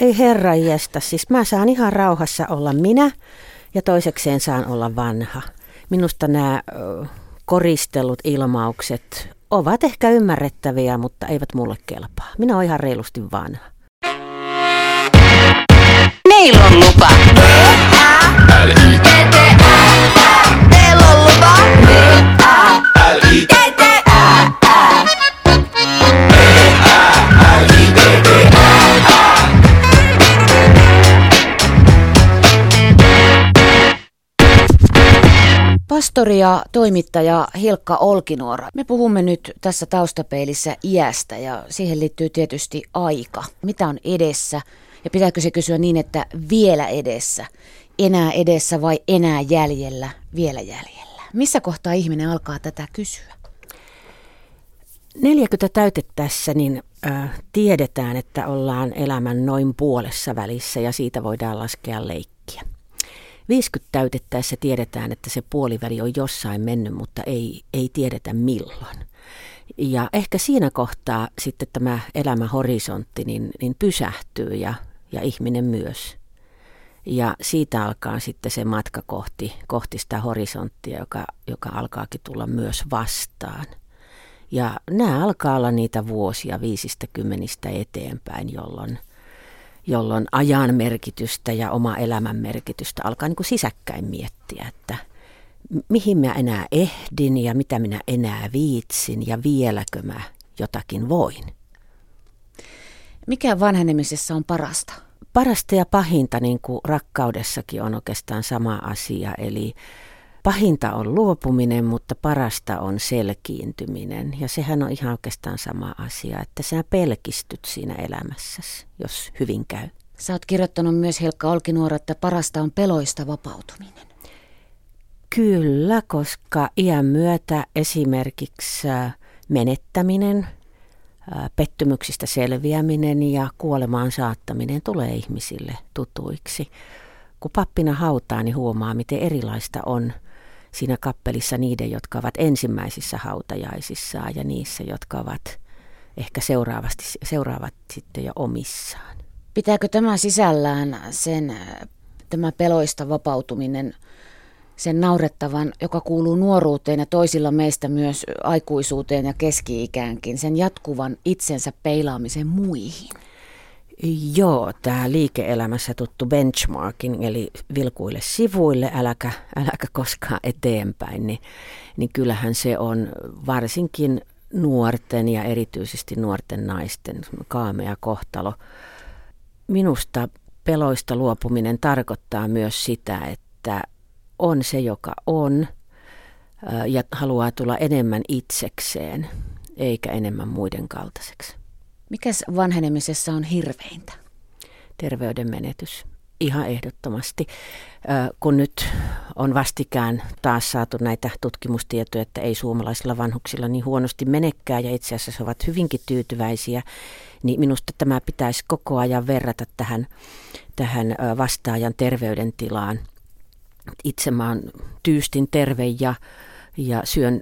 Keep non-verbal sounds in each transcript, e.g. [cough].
Ei herra jästä, siis mä saan ihan rauhassa olla minä ja toisekseen saan olla vanha. Minusta nämä koristellut ilmaukset ovat ehkä ymmärrettäviä, mutta eivät mulle kelpaa. Minä olen ihan reilusti vanha. Meillä on lupa. Pastori ja toimittaja Hilkka Olkinuora. Me puhumme nyt tässä taustapeilissä iästä ja siihen liittyy tietysti aika. Mitä on edessä ja pitääkö se kysyä niin, että vielä edessä, enää edessä vai enää jäljellä, vielä jäljellä? Missä kohtaa ihminen alkaa tätä kysyä? 40 täytettäessä niin äh, tiedetään, että ollaan elämän noin puolessa välissä ja siitä voidaan laskea leikkiä. 50 täytettäessä tiedetään, että se puoliväli on jossain mennyt, mutta ei, ei tiedetä milloin. Ja ehkä siinä kohtaa sitten tämä elämähorisontti niin, niin pysähtyy ja, ja ihminen myös. Ja siitä alkaa sitten se matka kohti, kohti sitä horisonttia, joka, joka alkaakin tulla myös vastaan. Ja nämä alkaa olla niitä vuosia viisistä kymmenistä eteenpäin, jolloin – jolloin ajan merkitystä ja oma elämän merkitystä alkaa niin kuin sisäkkäin miettiä, että mihin mä enää ehdin ja mitä minä enää viitsin ja vieläkö mä jotakin voin. Mikä vanhenemisessa on parasta? Parasta ja pahinta, niin kuin rakkaudessakin on oikeastaan sama asia, eli Pahinta on luopuminen, mutta parasta on selkiintyminen. Ja sehän on ihan oikeastaan sama asia, että sä pelkistyt siinä elämässäsi, jos hyvin käy. Sä oot kirjoittanut myös Helkka Olkinuora, että parasta on peloista vapautuminen. Kyllä, koska iän myötä esimerkiksi äh, menettäminen, äh, pettymyksistä selviäminen ja kuolemaan saattaminen tulee ihmisille tutuiksi. Kun pappina hautaa, niin huomaa, miten erilaista on – siinä kappelissa niiden, jotka ovat ensimmäisissä hautajaisissaan ja niissä, jotka ovat ehkä seuraavasti, seuraavat sitten jo omissaan. Pitääkö tämä sisällään sen, tämä peloista vapautuminen, sen naurettavan, joka kuuluu nuoruuteen ja toisilla meistä myös aikuisuuteen ja keski-ikäänkin, sen jatkuvan itsensä peilaamisen muihin? Joo, tämä liike-elämässä tuttu benchmarking, eli vilkuille sivuille, äläkä, äläkä koskaan eteenpäin, niin, niin kyllähän se on varsinkin nuorten ja erityisesti nuorten naisten kaamea kohtalo. Minusta peloista luopuminen tarkoittaa myös sitä, että on se, joka on ja haluaa tulla enemmän itsekseen, eikä enemmän muiden kaltaiseksi. Mikäs vanhenemisessa on hirveintä? Terveyden menetys. Ihan ehdottomasti. Kun nyt on vastikään taas saatu näitä tutkimustietoja, että ei suomalaisilla vanhuksilla niin huonosti menekään ja itse asiassa ovat hyvinkin tyytyväisiä, niin minusta tämä pitäisi koko ajan verrata tähän, tähän vastaajan terveydentilaan. Itse mä oon tyystin terve ja, ja syön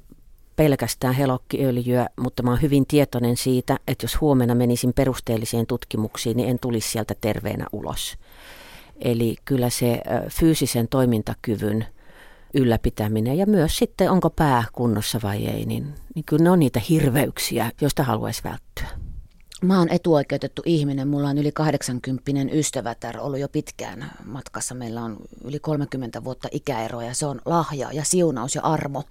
pelkästään helokkiöljyä, mutta mä oon hyvin tietoinen siitä, että jos huomenna menisin perusteelliseen tutkimuksiin, niin en tulisi sieltä terveenä ulos. Eli kyllä se fyysisen toimintakyvyn ylläpitäminen ja myös sitten onko pää kunnossa vai ei, niin, niin kyllä ne on niitä hirveyksiä, joista haluaisi välttyä. Mä oon etuoikeutettu ihminen. Mulla on yli 80 ystävätär ollut jo pitkään matkassa. Meillä on yli 30 vuotta ikäeroa ja se on lahja ja siunaus ja armo,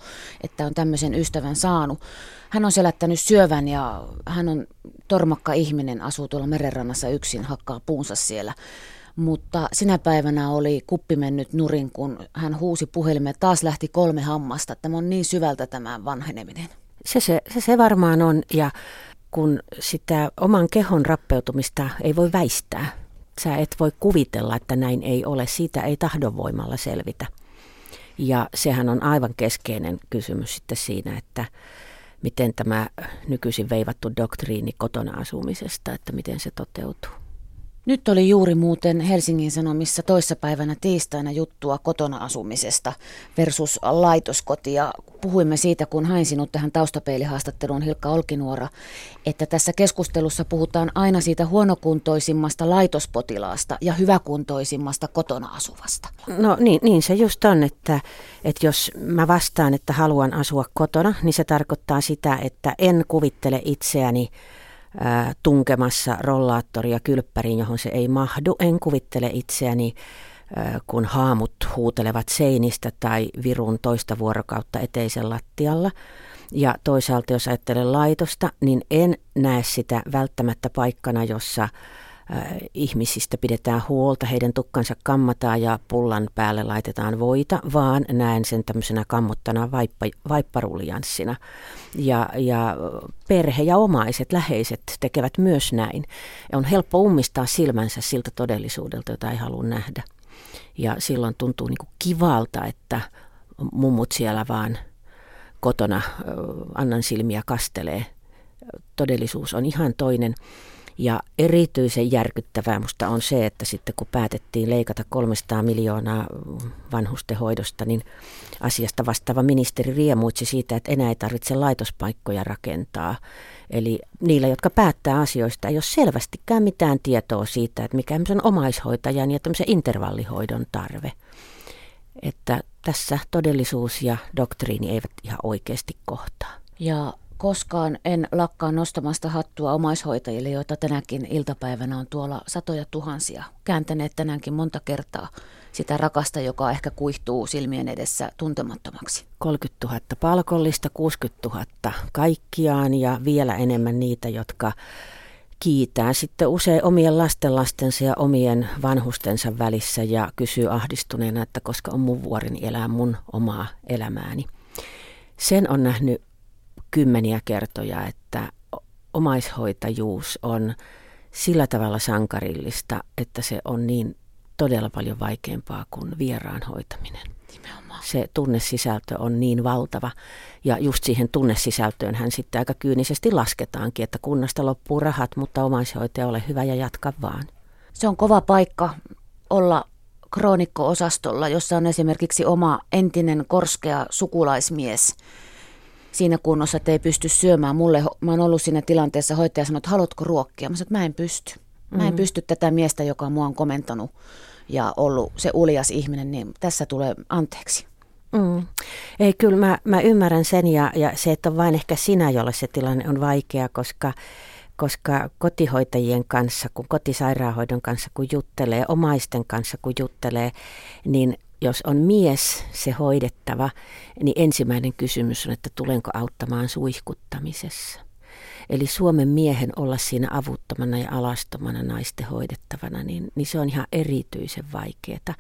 että on tämmöisen ystävän saanut. Hän on selättänyt syövän ja hän on tormakka ihminen, asuu tuolla merenrannassa yksin, hakkaa puunsa siellä. Mutta sinä päivänä oli kuppi mennyt nurin, kun hän huusi puhelimeen, taas lähti kolme hammasta. Tämä on niin syvältä tämä vanheneminen. Se, se, se varmaan on ja kun sitä oman kehon rappeutumista ei voi väistää. Sä et voi kuvitella, että näin ei ole. Siitä ei tahdonvoimalla selvitä. Ja sehän on aivan keskeinen kysymys sitten siinä, että miten tämä nykyisin veivattu doktriini kotona asumisesta, että miten se toteutuu. Nyt oli juuri muuten Helsingin Sanomissa toissapäivänä tiistaina juttua kotona asumisesta versus laitoskoti. Ja puhuimme siitä, kun hain sinut tähän taustapeilihaastatteluun Hilkka Olkinuora, että tässä keskustelussa puhutaan aina siitä huonokuntoisimmasta laitospotilaasta ja hyväkuntoisimmasta kotona asuvasta. No niin, niin se just on, että, että jos mä vastaan, että haluan asua kotona, niin se tarkoittaa sitä, että en kuvittele itseäni tunkemassa rollaattoria kylppäriin, johon se ei mahdu. En kuvittele itseäni, kun haamut huutelevat seinistä tai virun toista vuorokautta eteisen lattialla. Ja toisaalta jos ajattelen laitosta, niin en näe sitä välttämättä paikkana, jossa ihmisistä pidetään huolta, heidän tukkansa kammataan ja pullan päälle laitetaan voita, vaan näen sen tämmöisenä kammottana vaippa, vaipparuljanssina. Ja, ja perhe ja omaiset, läheiset tekevät myös näin. Ja on helppo ummistaa silmänsä siltä todellisuudelta, jota ei halua nähdä. Ja silloin tuntuu niin kuin kivalta, että mummut siellä vaan kotona annan silmiä kastelee. Todellisuus on ihan toinen. Ja erityisen järkyttävää musta on se, että sitten kun päätettiin leikata 300 miljoonaa vanhustenhoidosta, niin asiasta vastaava ministeri riemuitsi siitä, että enää ei tarvitse laitospaikkoja rakentaa. Eli niillä, jotka päättää asioista, ei ole selvästikään mitään tietoa siitä, että mikä on omaishoitajan ja tämmöisen intervallihoidon tarve. Että tässä todellisuus ja doktriini eivät ihan oikeasti kohtaa. Ja koskaan en lakkaa nostamasta hattua omaishoitajille, joita tänäkin iltapäivänä on tuolla satoja tuhansia kääntäneet tänäänkin monta kertaa sitä rakasta, joka ehkä kuihtuu silmien edessä tuntemattomaksi. 30 000 palkollista, 60 000 kaikkiaan ja vielä enemmän niitä, jotka kiitää sitten usein omien lastenlastensa ja omien vanhustensa välissä ja kysyy ahdistuneena, että koska on mun vuorini elää mun omaa elämääni. Sen on nähnyt kymmeniä kertoja, että omaishoitajuus on sillä tavalla sankarillista, että se on niin todella paljon vaikeampaa kuin vieraan hoitaminen. Nimenomaan. Se tunnesisältö on niin valtava ja just siihen tunnesisältöön hän sitten aika kyynisesti lasketaankin, että kunnasta loppuu rahat, mutta omaishoitaja ole hyvä ja jatka vaan. Se on kova paikka olla kroonikko-osastolla, jossa on esimerkiksi oma entinen korskea sukulaismies – siinä kunnossa, että ei pysty syömään. Mulle, mä oon ollut siinä tilanteessa, hoitaja sanoi, että haluatko ruokkia? Mä sanoin, että mä en pysty. Mä en mm. pysty tätä miestä, joka mua on komentanut ja ollut se uljas ihminen, niin tässä tulee anteeksi. Mm. Ei, kyllä mä, mä ymmärrän sen ja, ja se, että on vain ehkä sinä, jolle se tilanne on vaikea, koska, koska kotihoitajien kanssa, kun kotisairaanhoidon kanssa kun juttelee, omaisten kanssa kun juttelee, niin jos on mies se hoidettava, niin ensimmäinen kysymys on, että tulenko auttamaan suihkuttamisessa. Eli Suomen miehen olla siinä avuttomana ja alastomana naisten hoidettavana, niin, niin se on ihan erityisen vaikeaa.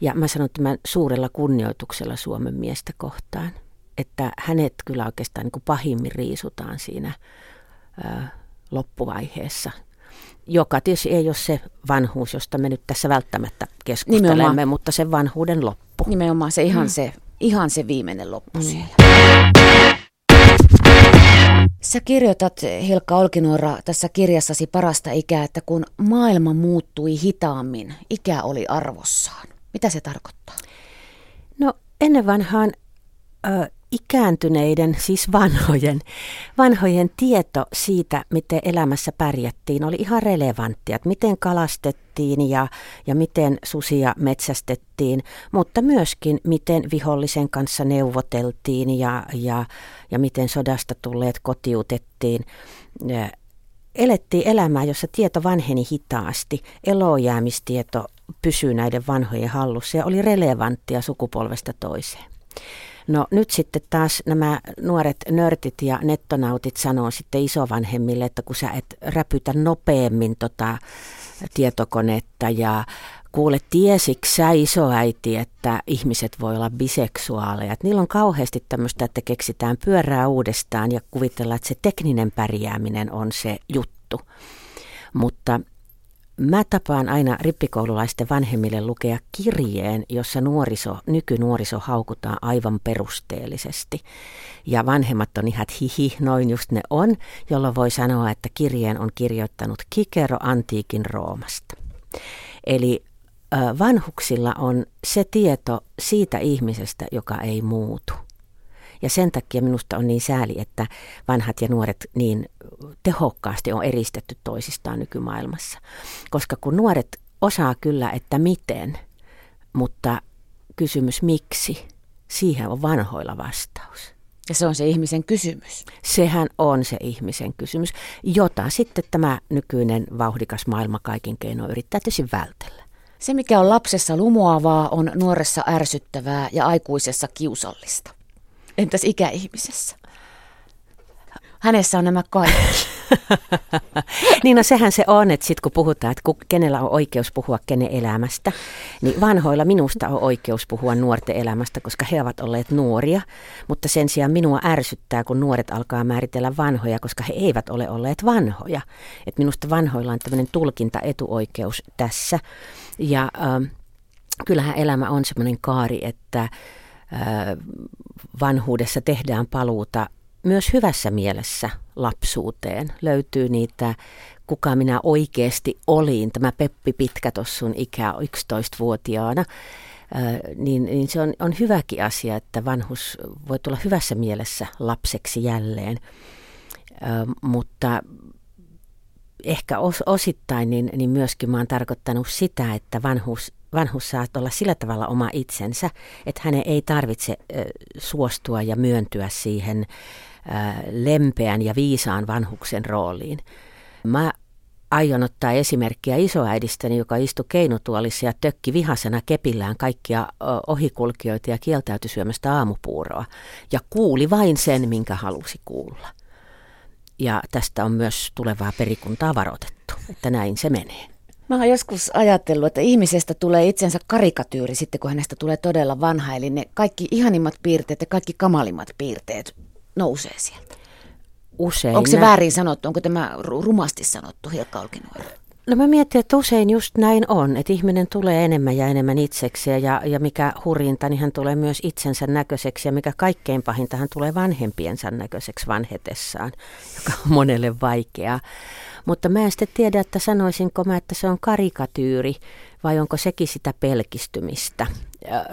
Ja mä sanon tämän suurella kunnioituksella Suomen miestä kohtaan, että hänet kyllä oikeastaan niin kuin pahimmin riisutaan siinä ää, loppuvaiheessa joka tietysti ei ole se vanhuus, josta me nyt tässä välttämättä keskustelemme, Nimenomaan. mutta se vanhuuden loppu. Nimenomaan se ihan, mm. se, ihan se viimeinen loppu mm. siellä. Sä kirjoitat, Hilkka Olkinuora, tässä kirjassasi parasta ikää, että kun maailma muuttui hitaammin, ikä oli arvossaan. Mitä se tarkoittaa? No ennen vanhaan ö, ikääntyneiden, siis vanhojen, vanhojen tieto siitä, miten elämässä pärjättiin, oli ihan relevanttia. Että miten kalastettiin ja, ja miten susia metsästettiin, mutta myöskin miten vihollisen kanssa neuvoteltiin ja, ja, ja miten sodasta tulleet kotiutettiin. Elettiin elämää, jossa tieto vanheni hitaasti. Elojäämistieto pysyy näiden vanhojen hallussa ja oli relevanttia sukupolvesta toiseen. No nyt sitten taas nämä nuoret nörtit ja nettonautit sanoo sitten isovanhemmille, että kun sä et räpytä nopeammin tota tietokonetta ja kuule tiesiks sä isoäiti, että ihmiset voi olla biseksuaaleja. Että niillä on kauheasti tämmöistä, että keksitään pyörää uudestaan ja kuvitellaan, että se tekninen pärjääminen on se juttu. Mutta Mä tapaan aina rippikoululaisten vanhemmille lukea kirjeen, jossa nuoriso, nykynuoriso haukutaan aivan perusteellisesti. Ja vanhemmat on ihan hihi, noin just ne on, jolloin voi sanoa, että kirjeen on kirjoittanut Kikero antiikin Roomasta. Eli vanhuksilla on se tieto siitä ihmisestä, joka ei muutu. Ja sen takia minusta on niin sääli, että vanhat ja nuoret niin tehokkaasti on eristetty toisistaan nykymaailmassa. Koska kun nuoret osaa kyllä, että miten, mutta kysymys miksi, siihen on vanhoilla vastaus. Ja se on se ihmisen kysymys. Sehän on se ihmisen kysymys, jota sitten tämä nykyinen vauhdikas maailma kaikin keinoin yrittää tietysti vältellä. Se, mikä on lapsessa lumoavaa, on nuoressa ärsyttävää ja aikuisessa kiusallista. Entäs ikäihmisessä? Hänessä on nämä kaikki. [laughs] niin no sehän se on, että sitten kun puhutaan, että kenellä on oikeus puhua kenen elämästä, niin vanhoilla minusta on oikeus puhua nuorten elämästä, koska he ovat olleet nuoria, mutta sen sijaan minua ärsyttää, kun nuoret alkaa määritellä vanhoja, koska he eivät ole olleet vanhoja. Et minusta vanhoilla on tämmöinen tulkintaetuoikeus tässä. Ja äh, kyllähän elämä on semmoinen kaari, että vanhuudessa tehdään paluuta myös hyvässä mielessä lapsuuteen. Löytyy niitä, kuka minä oikeasti olin, tämä Peppi Pitkä tuossa sun ikä 11-vuotiaana. niin, niin se on, on hyväkin asia, että vanhus voi tulla hyvässä mielessä lapseksi jälleen. mutta ehkä os, osittain niin, niin myöskin mä oon tarkoittanut sitä, että vanhus, vanhus saa olla sillä tavalla oma itsensä, että hänen ei tarvitse suostua ja myöntyä siihen lempeän ja viisaan vanhuksen rooliin. Mä aion ottaa esimerkkiä isoäidistäni, joka istui keinutuolissa ja tökki vihasena kepillään kaikkia ohikulkijoita ja kieltäytyi syömästä aamupuuroa. Ja kuuli vain sen, minkä halusi kuulla. Ja tästä on myös tulevaa perikuntaa varoitettu, että näin se menee. Mä oon joskus ajatellut, että ihmisestä tulee itsensä karikatyyri sitten, kun hänestä tulee todella vanha. Eli ne kaikki ihanimmat piirteet ja kaikki kamalimmat piirteet nousee sieltä. Usein. Onko se väärin sanottu? Onko tämä rumasti sanottu, Hilkka Olkinuora? No mä mietin, että usein just näin on, että ihminen tulee enemmän ja enemmän itseksi ja, ja mikä hurjinta, niin hän tulee myös itsensä näköiseksi ja mikä kaikkein pahinta, hän tulee vanhempiensa näköiseksi vanhetessaan, [laughs] joka on monelle vaikeaa. Mutta mä en sitten tiedä, että sanoisinko mä, että se on karikatyyri vai onko sekin sitä pelkistymistä.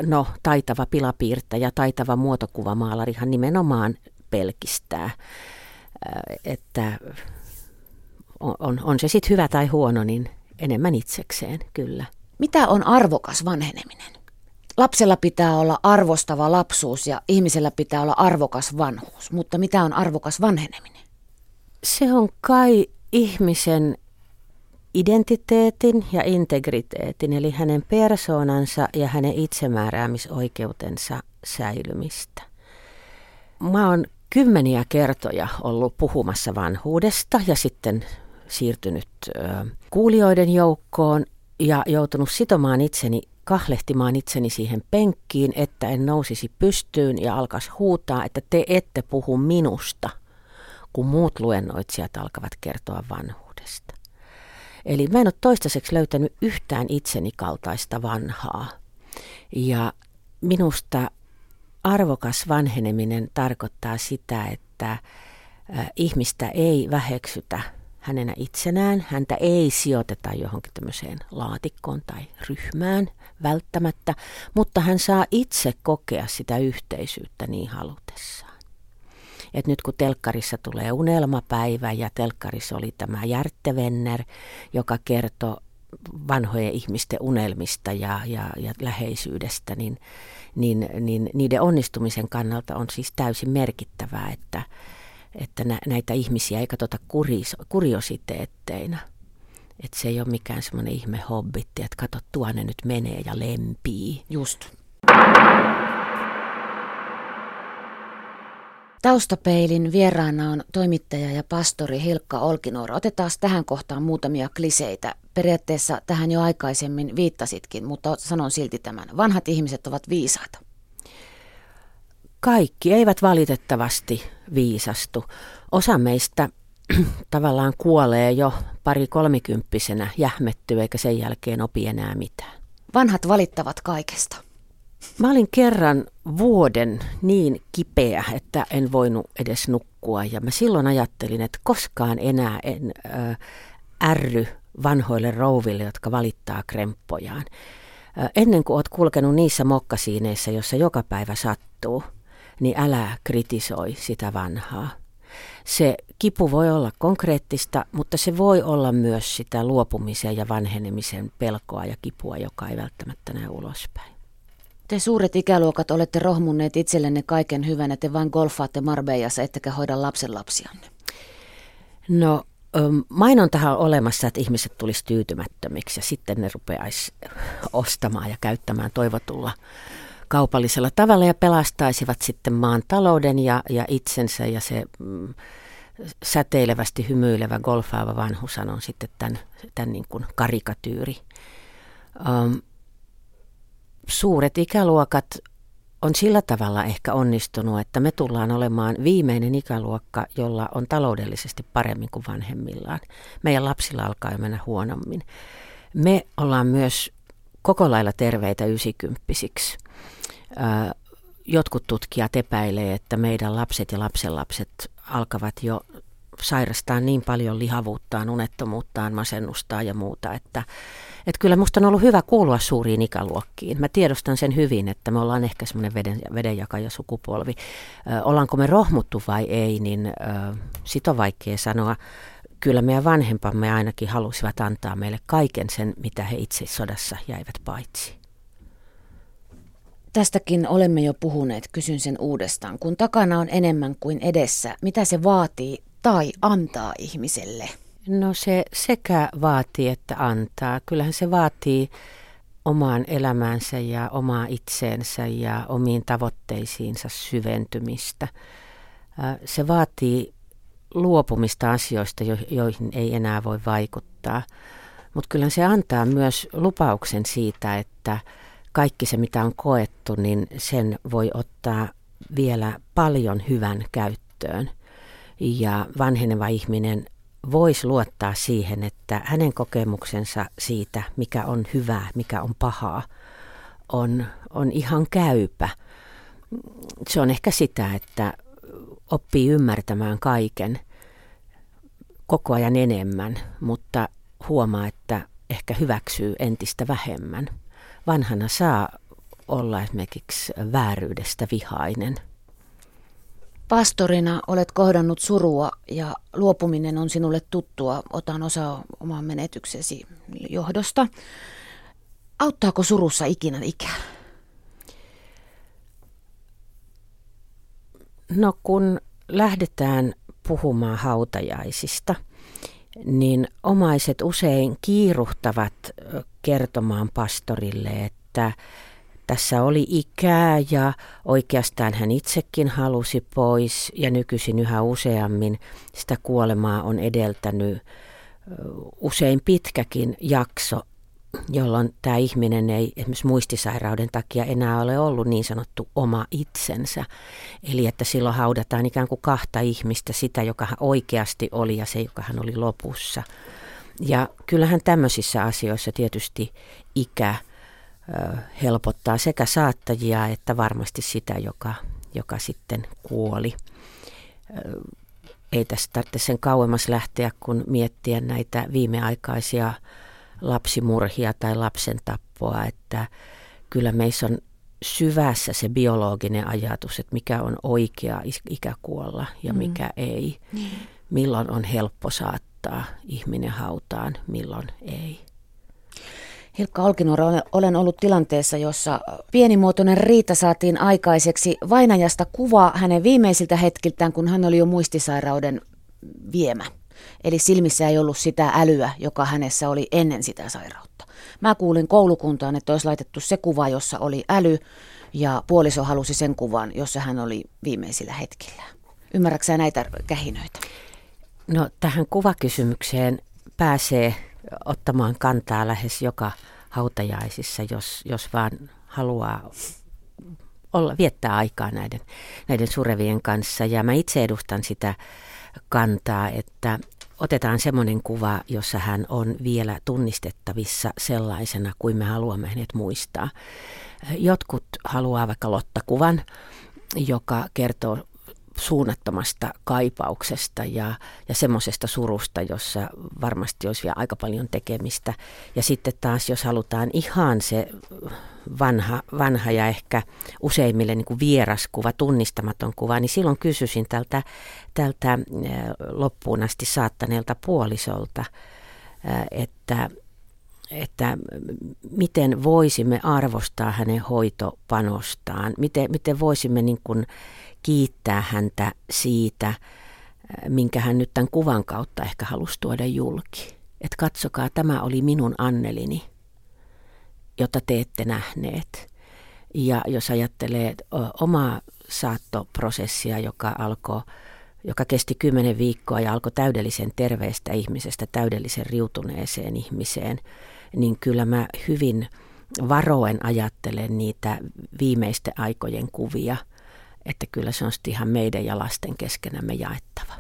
No, taitava pilapiirtäjä, taitava muotokuvamaalarihan nimenomaan pelkistää, että on, on, on se sitten hyvä tai huono, niin enemmän itsekseen, kyllä. Mitä on arvokas vanheneminen? Lapsella pitää olla arvostava lapsuus ja ihmisellä pitää olla arvokas vanhuus, mutta mitä on arvokas vanheneminen? Se on kai ihmisen identiteetin ja integriteetin, eli hänen persoonansa ja hänen itsemääräämisoikeutensa säilymistä. Mä oon kymmeniä kertoja ollut puhumassa vanhuudesta ja sitten siirtynyt ö, kuulijoiden joukkoon ja joutunut sitomaan itseni, kahlehtimaan itseni siihen penkkiin, että en nousisi pystyyn ja alkaisi huutaa, että te ette puhu minusta, kun muut luennoitsijat alkavat kertoa vanhuudesta. Eli mä en ole toistaiseksi löytänyt yhtään itseni kaltaista vanhaa. Ja minusta arvokas vanheneminen tarkoittaa sitä, että ihmistä ei väheksytä hänenä itsenään, häntä ei sijoiteta johonkin tämmöiseen laatikkoon tai ryhmään välttämättä, mutta hän saa itse kokea sitä yhteisyyttä niin halutessaan. Et nyt kun telkkarissa tulee unelmapäivä ja telkkarissa oli tämä Järtte Venner, joka kertoo vanhojen ihmisten unelmista ja, ja, ja läheisyydestä, niin, niin, niin niiden onnistumisen kannalta on siis täysin merkittävää, että, että näitä ihmisiä ei katsota kuris, kuriositeetteina. Että se ei ole mikään semmoinen ihme hobbitti, että kato tuonne nyt menee ja lempii. Just. Taustapeilin vieraana on toimittaja ja pastori Hilkka Olkinuora. Otetaan tähän kohtaan muutamia kliseitä. Periaatteessa tähän jo aikaisemmin viittasitkin, mutta sanon silti tämän. Vanhat ihmiset ovat viisaita. Kaikki eivät valitettavasti viisastu. Osa meistä [clears throat] tavallaan kuolee jo pari kolmikymppisenä, jähmettyy eikä sen jälkeen opi enää mitään. Vanhat valittavat kaikesta. Mä olin kerran vuoden niin kipeä, että en voinut edes nukkua ja mä silloin ajattelin, että koskaan enää en ö, ärry vanhoille rouville, jotka valittaa kremppojaan. Ennen kuin olet kulkenut niissä mokkasiineissa, jossa joka päivä sattuu, niin älä kritisoi sitä vanhaa. Se kipu voi olla konkreettista, mutta se voi olla myös sitä luopumisen ja vanhenemisen pelkoa ja kipua, joka ei välttämättä näy ulospäin. Te suuret ikäluokat olette rohmunneet itsellenne kaiken hyvän, että te vain golfaatte Marbejassa, ettekä hoida lapsenlapsianne. No mainontahan on olemassa, että ihmiset tulisi tyytymättömiksi ja sitten ne rupeaisi ostamaan ja käyttämään toivotulla kaupallisella tavalla ja pelastaisivat sitten maan talouden ja, ja itsensä ja se mm, säteilevästi hymyilevä golfaava vanhus on sitten tämän, tämän niin kuin karikatyyri. Um, suuret ikäluokat on sillä tavalla ehkä onnistunut, että me tullaan olemaan viimeinen ikäluokka, jolla on taloudellisesti paremmin kuin vanhemmillaan. Meidän lapsilla alkaa jo mennä huonommin. Me ollaan myös koko lailla terveitä ysikymppisiksi. Jotkut tutkijat epäilee, että meidän lapset ja lapsenlapset alkavat jo sairastaa niin paljon lihavuuttaan, unettomuuttaan, masennustaan ja muuta, että, että kyllä musta on ollut hyvä kuulua suuriin ikäluokkiin. Mä tiedostan sen hyvin, että me ollaan ehkä semmoinen veden, vedenjakaja sukupolvi. Ö, ollaanko me rohmuttu vai ei, niin ö, sit on vaikea sanoa. Kyllä meidän vanhempamme ainakin halusivat antaa meille kaiken sen, mitä he itse sodassa jäivät paitsi. Tästäkin olemme jo puhuneet, kysyn sen uudestaan. Kun takana on enemmän kuin edessä, mitä se vaatii tai antaa ihmiselle? No se sekä vaatii että antaa. Kyllähän se vaatii omaan elämäänsä ja omaa itseensä ja omiin tavoitteisiinsa syventymistä. Se vaatii luopumista asioista, joihin ei enää voi vaikuttaa. Mutta kyllä se antaa myös lupauksen siitä, että kaikki se mitä on koettu, niin sen voi ottaa vielä paljon hyvän käyttöön. Ja vanheneva ihminen voisi luottaa siihen, että hänen kokemuksensa siitä, mikä on hyvää, mikä on pahaa, on, on ihan käypä. Se on ehkä sitä, että oppii ymmärtämään kaiken koko ajan enemmän, mutta huomaa, että ehkä hyväksyy entistä vähemmän. Vanhana saa olla esimerkiksi vääryydestä vihainen – Pastorina olet kohdannut surua ja luopuminen on sinulle tuttua. Otan osa oman menetyksesi johdosta. Auttaako surussa ikinä ikää? No kun lähdetään puhumaan hautajaisista, niin omaiset usein kiiruhtavat kertomaan pastorille, että tässä oli ikää ja oikeastaan hän itsekin halusi pois ja nykyisin yhä useammin sitä kuolemaa on edeltänyt usein pitkäkin jakso, jolloin tämä ihminen ei esimerkiksi muistisairauden takia enää ole ollut niin sanottu oma itsensä. Eli että silloin haudataan ikään kuin kahta ihmistä, sitä joka hän oikeasti oli ja se, joka hän oli lopussa. Ja kyllähän tämmöisissä asioissa tietysti ikä helpottaa sekä saattajia että varmasti sitä, joka, joka sitten kuoli. Ei tästä tarvitse sen kauemmas lähteä, kun miettiä näitä viimeaikaisia lapsimurhia tai lapsen tappoa, että kyllä meissä on syvässä se biologinen ajatus, että mikä on oikea ikä kuolla ja mm. mikä ei. Mm. Milloin on helppo saattaa ihminen hautaan, milloin ei. Hilkka Olkinuora, olen ollut tilanteessa, jossa pienimuotoinen riita saatiin aikaiseksi. Vainajasta kuva hänen viimeisiltä hetkiltään, kun hän oli jo muistisairauden viemä. Eli silmissä ei ollut sitä älyä, joka hänessä oli ennen sitä sairautta. Mä kuulin koulukuntaan, että olisi laitettu se kuva, jossa oli äly, ja puoliso halusi sen kuvan, jossa hän oli viimeisillä hetkillä. Ymmärrätkö näitä kähinöitä? No tähän kuvakysymykseen pääsee ottamaan kantaa lähes joka hautajaisissa, jos, jos vaan haluaa olla, viettää aikaa näiden, näiden surevien kanssa. Ja mä itse edustan sitä kantaa, että otetaan semmoinen kuva, jossa hän on vielä tunnistettavissa sellaisena kuin me haluamme hänet muistaa. Jotkut haluaa vaikka Lotta-kuvan, joka kertoo suunnattomasta kaipauksesta ja, ja semmoisesta surusta, jossa varmasti olisi vielä aika paljon tekemistä. Ja sitten taas, jos halutaan ihan se vanha, vanha ja ehkä useimmille niin kuin vieras kuva, tunnistamaton kuva, niin silloin kysyisin tältä, tältä loppuun asti saattaneelta puolisolta, että että miten voisimme arvostaa hänen hoitopanostaan, miten, miten voisimme niin kuin kiittää häntä siitä, minkä hän nyt tämän kuvan kautta ehkä halusi tuoda julki. Että katsokaa, tämä oli minun Annelini, jota te ette nähneet. Ja jos ajattelee omaa saattoprosessia, joka alkoi joka kesti kymmenen viikkoa ja alkoi täydellisen terveestä ihmisestä täydellisen riutuneeseen ihmiseen, niin kyllä mä hyvin varoen ajattelen niitä viimeisten aikojen kuvia, että kyllä se on ihan meidän ja lasten keskenämme jaettava.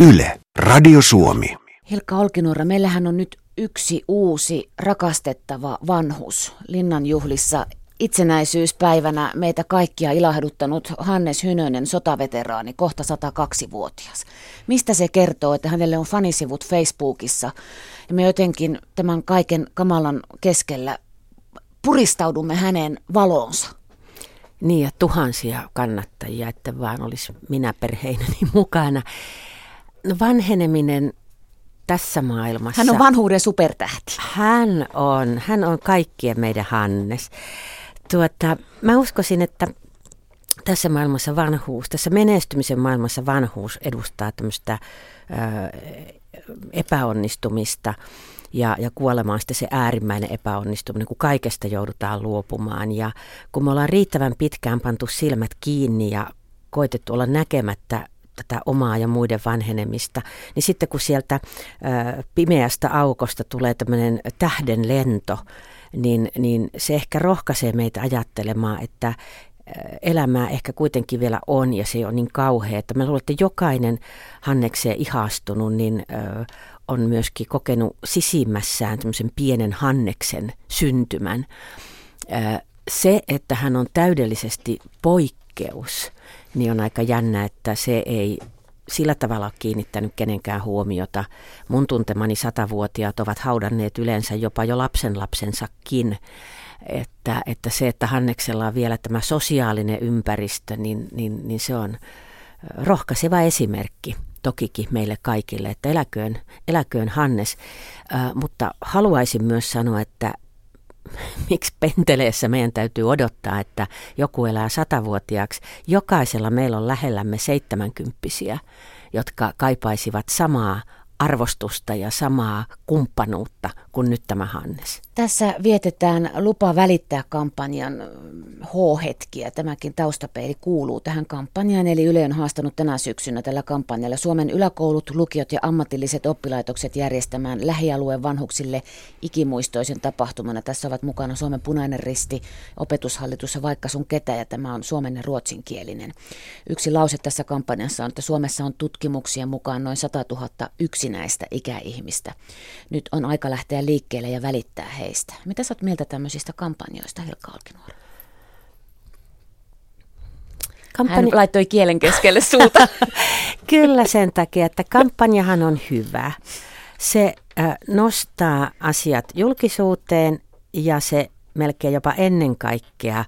Yle, Radio Suomi. Hilkka Olkinuora, meillähän on nyt yksi uusi rakastettava vanhus linnanjuhlissa itsenäisyyspäivänä meitä kaikkia ilahduttanut Hannes Hynönen, sotaveteraani, kohta 102-vuotias. Mistä se kertoo, että hänelle on fanisivut Facebookissa ja me jotenkin tämän kaiken kamalan keskellä puristaudumme hänen valonsa? Niin ja tuhansia kannattajia, että vaan olisi minä perheineni [laughs] mukana. No vanheneminen tässä maailmassa. Hän on vanhuuden supertähti. Hän on, hän on kaikkien meidän Hannes. Tuota, mä uskoisin, että tässä maailmassa vanhuus, tässä menestymisen maailmassa vanhuus edustaa tämmöistä epäonnistumista ja, ja kuolema on sitten se äärimmäinen epäonnistuminen, kun kaikesta joudutaan luopumaan. Ja kun me ollaan riittävän pitkään pantu silmät kiinni ja koitettu olla näkemättä tätä omaa ja muiden vanhenemista, niin sitten kun sieltä ö, pimeästä aukosta tulee tämmöinen tähden lento, niin, niin se ehkä rohkaisee meitä ajattelemaan, että elämää ehkä kuitenkin vielä on ja se on niin kauhea, että mä luulen, että jokainen Hannekseen ihastunut niin ö, on myöskin kokenut sisimmässään tämmöisen pienen Hanneksen syntymän. Ö, se, että hän on täydellisesti poikkeus, niin on aika jännä, että se ei sillä tavalla ole kiinnittänyt kenenkään huomiota. Mun tuntemani satavuotiaat ovat haudanneet yleensä jopa jo lapsenlapsensakin. Että, että se, että Hanneksella on vielä tämä sosiaalinen ympäristö, niin, niin, niin se on rohkaiseva esimerkki tokikin meille kaikille, että eläköön, eläköön Hannes. Äh, mutta haluaisin myös sanoa, että [laughs] miksi penteleessä meidän täytyy odottaa, että joku elää satavuotiaaksi. Jokaisella meillä on lähellämme seitsemänkymppisiä, jotka kaipaisivat samaa arvostusta ja samaa kumppanuutta kuin nyt tämä Hannes. Tässä vietetään lupa välittää kampanjan H-hetkiä. Tämäkin taustapeili kuuluu tähän kampanjaan, eli Yle on haastanut tänä syksynä tällä kampanjalla Suomen yläkoulut, lukiot ja ammatilliset oppilaitokset järjestämään lähialueen vanhuksille ikimuistoisen tapahtumana. Tässä ovat mukana Suomen punainen risti, opetushallitus ja vaikka sun ketä, ja tämä on suomen ja ruotsinkielinen. Yksi lause tässä kampanjassa on, että Suomessa on tutkimuksien mukaan noin 100 000 yksinäistä ikäihmistä. Nyt on aika lähteä liikkeelle ja välittää heistä. Mitä sä oot mieltä tämmöisistä kampanjoista, Hilkka Alkinuora? Kampanja... Hän laittoi kielen keskelle suuta. [laughs] Kyllä sen takia, että kampanjahan on hyvä. Se nostaa asiat julkisuuteen ja se melkein jopa ennen kaikkea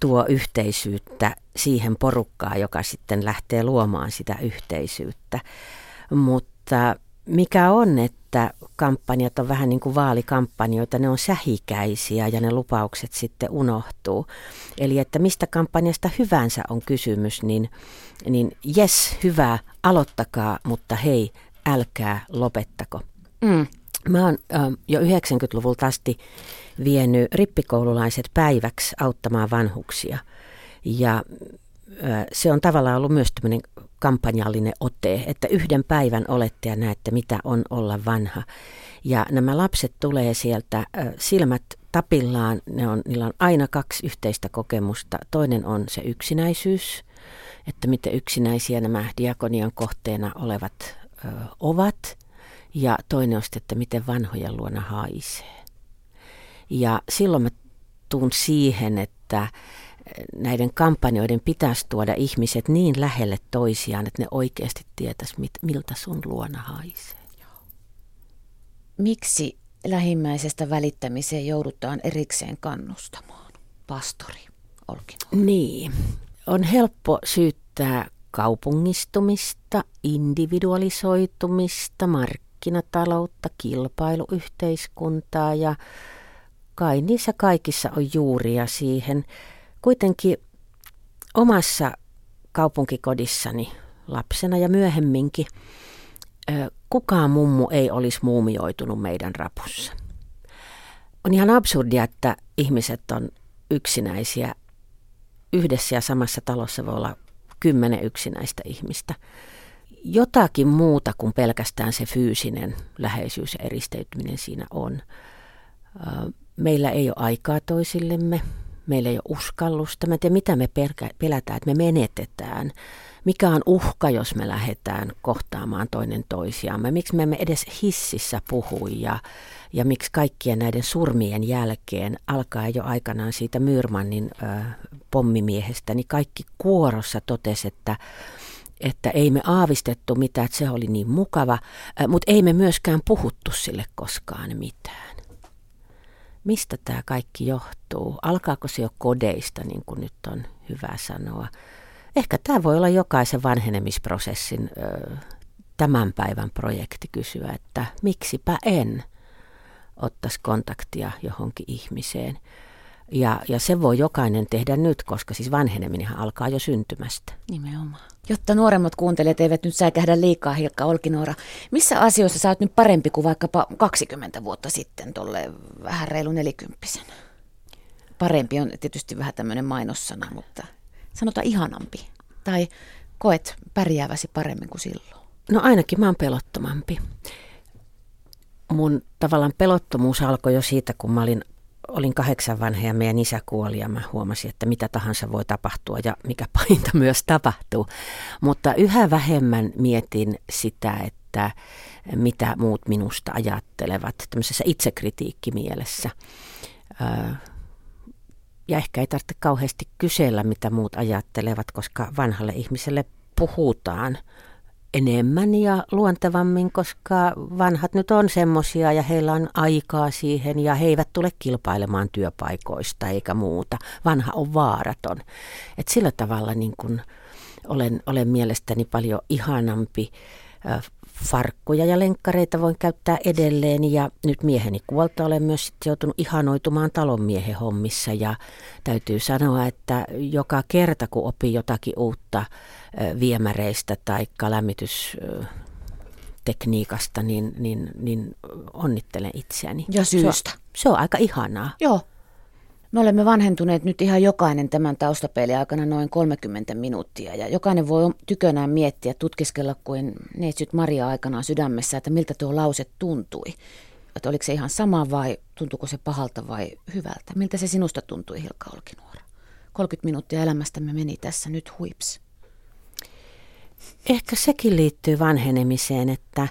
tuo yhteisyyttä siihen porukkaan, joka sitten lähtee luomaan sitä yhteisyyttä. Mutta mikä on, että kampanjat on vähän niin kuin vaalikampanjoita, ne on sähikäisiä ja ne lupaukset sitten unohtuu. Eli että mistä kampanjasta hyvänsä on kysymys, niin, niin jes, hyvä, aloittakaa, mutta hei, älkää lopettako. Mm. Mä oon äh, jo 90-luvulta asti vienyt rippikoululaiset päiväksi auttamaan vanhuksia. Ja se on tavallaan ollut myös tämmöinen kampanjallinen ote, että yhden päivän olette ja näette, mitä on olla vanha. Ja nämä lapset tulee sieltä silmät tapillaan, ne on, niillä on aina kaksi yhteistä kokemusta. Toinen on se yksinäisyys, että miten yksinäisiä nämä diakonian kohteena olevat ö, ovat. Ja toinen on sitten, että miten vanhojen luona haisee. Ja silloin mä tuun siihen, että näiden kampanjoiden pitäisi tuoda ihmiset niin lähelle toisiaan, että ne oikeasti tietäisi, miltä sun luona haisee. Miksi lähimmäisestä välittämiseen joudutaan erikseen kannustamaan? Pastori Olkino. Niin. On helppo syyttää kaupungistumista, individualisoitumista, markkinataloutta, kilpailuyhteiskuntaa ja kai niissä kaikissa on juuria siihen. Kuitenkin omassa kaupunkikodissani lapsena ja myöhemminkin kukaan mummu ei olisi muumioitunut meidän rapussa. On ihan absurdia, että ihmiset on yksinäisiä. Yhdessä ja samassa talossa voi olla kymmenen yksinäistä ihmistä. Jotakin muuta kuin pelkästään se fyysinen läheisyys ja eristeytyminen siinä on. Meillä ei ole aikaa toisillemme, meillä ei ole uskallusta. Mä en tiedä, mitä me pelätään, että me menetetään. Mikä on uhka, jos me lähdetään kohtaamaan toinen toisiamme? Miksi me emme edes hississä puhu ja, ja miksi kaikkien näiden surmien jälkeen alkaa jo aikanaan siitä Myyrmannin ö, pommimiehestä, niin kaikki kuorossa totesi, että että ei me aavistettu mitään, että se oli niin mukava, mutta ei me myöskään puhuttu sille koskaan mitään. Mistä tämä kaikki johtuu? Alkaako se jo kodeista, niin kuin nyt on hyvä sanoa? Ehkä tämä voi olla jokaisen vanhenemisprosessin ö, tämän päivän projekti kysyä, että miksipä en ottaisi kontaktia johonkin ihmiseen. Ja, ja se voi jokainen tehdä nyt, koska siis vanheneminen alkaa jo syntymästä. Nimenomaan. Jotta nuoremmat kuuntelijat eivät nyt säikähdä liikaa, Hilkka Olkinoora, missä asioissa sä oot nyt parempi kuin vaikkapa 20 vuotta sitten, tolle vähän reilu nelikymppisen? Parempi on tietysti vähän tämmöinen mainossana, mutta sanota ihanampi. Tai koet pärjääväsi paremmin kuin silloin? No ainakin mä oon pelottomampi. Mun tavallaan pelottomuus alkoi jo siitä, kun mä olin olin kahdeksan vanha ja meidän isä kuoli ja mä huomasin, että mitä tahansa voi tapahtua ja mikä [laughs] pahinta myös tapahtuu. Mutta yhä vähemmän mietin sitä, että mitä muut minusta ajattelevat tämmöisessä itsekritiikkimielessä. Ja ehkä ei tarvitse kauheasti kysellä, mitä muut ajattelevat, koska vanhalle ihmiselle puhutaan – enemmän ja luontevammin, koska vanhat nyt on semmoisia ja heillä on aikaa siihen ja he eivät tule kilpailemaan työpaikoista eikä muuta. Vanha on vaaraton. Et sillä tavalla niin kun olen, olen mielestäni paljon ihanampi farkkuja ja lenkkareita voin käyttää edelleen ja nyt mieheni kuolta olen myös sitten joutunut ihanoitumaan talonmiehen hommissa ja täytyy sanoa, että joka kerta kun opin jotakin uutta viemäreistä tai lämmitystekniikasta, niin, niin, niin onnittelen itseäni. Ja syystä. Se on, se on aika ihanaa. Joo. Me olemme vanhentuneet nyt ihan jokainen tämän taustapeli aikana noin 30 minuuttia ja jokainen voi tykönään miettiä, tutkiskella kuin neitsyt Maria aikanaan sydämessä, että miltä tuo lause tuntui. Että oliko se ihan sama vai tuntuuko se pahalta vai hyvältä? Miltä se sinusta tuntui, Hilka Olkinuora? 30 minuuttia elämästämme meni tässä nyt huips. Ehkä sekin liittyy vanhenemiseen, että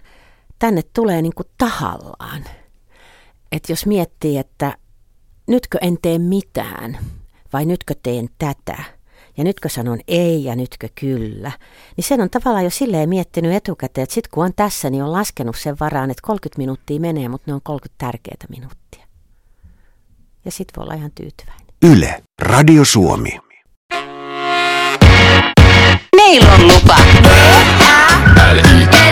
tänne tulee niin kuin tahallaan. Että jos miettii, että nytkö en tee mitään vai nytkö teen tätä ja nytkö sanon ei ja nytkö kyllä, niin sen on tavallaan jo silleen miettinyt etukäteen, että sitten kun on tässä, niin on laskenut sen varaan, että 30 minuuttia menee, mutta ne on 30 tärkeää minuuttia. Ja sitten voi olla ihan tyytyväinen. Yle, Radio Suomi. Meillä on lupa. L-I-E.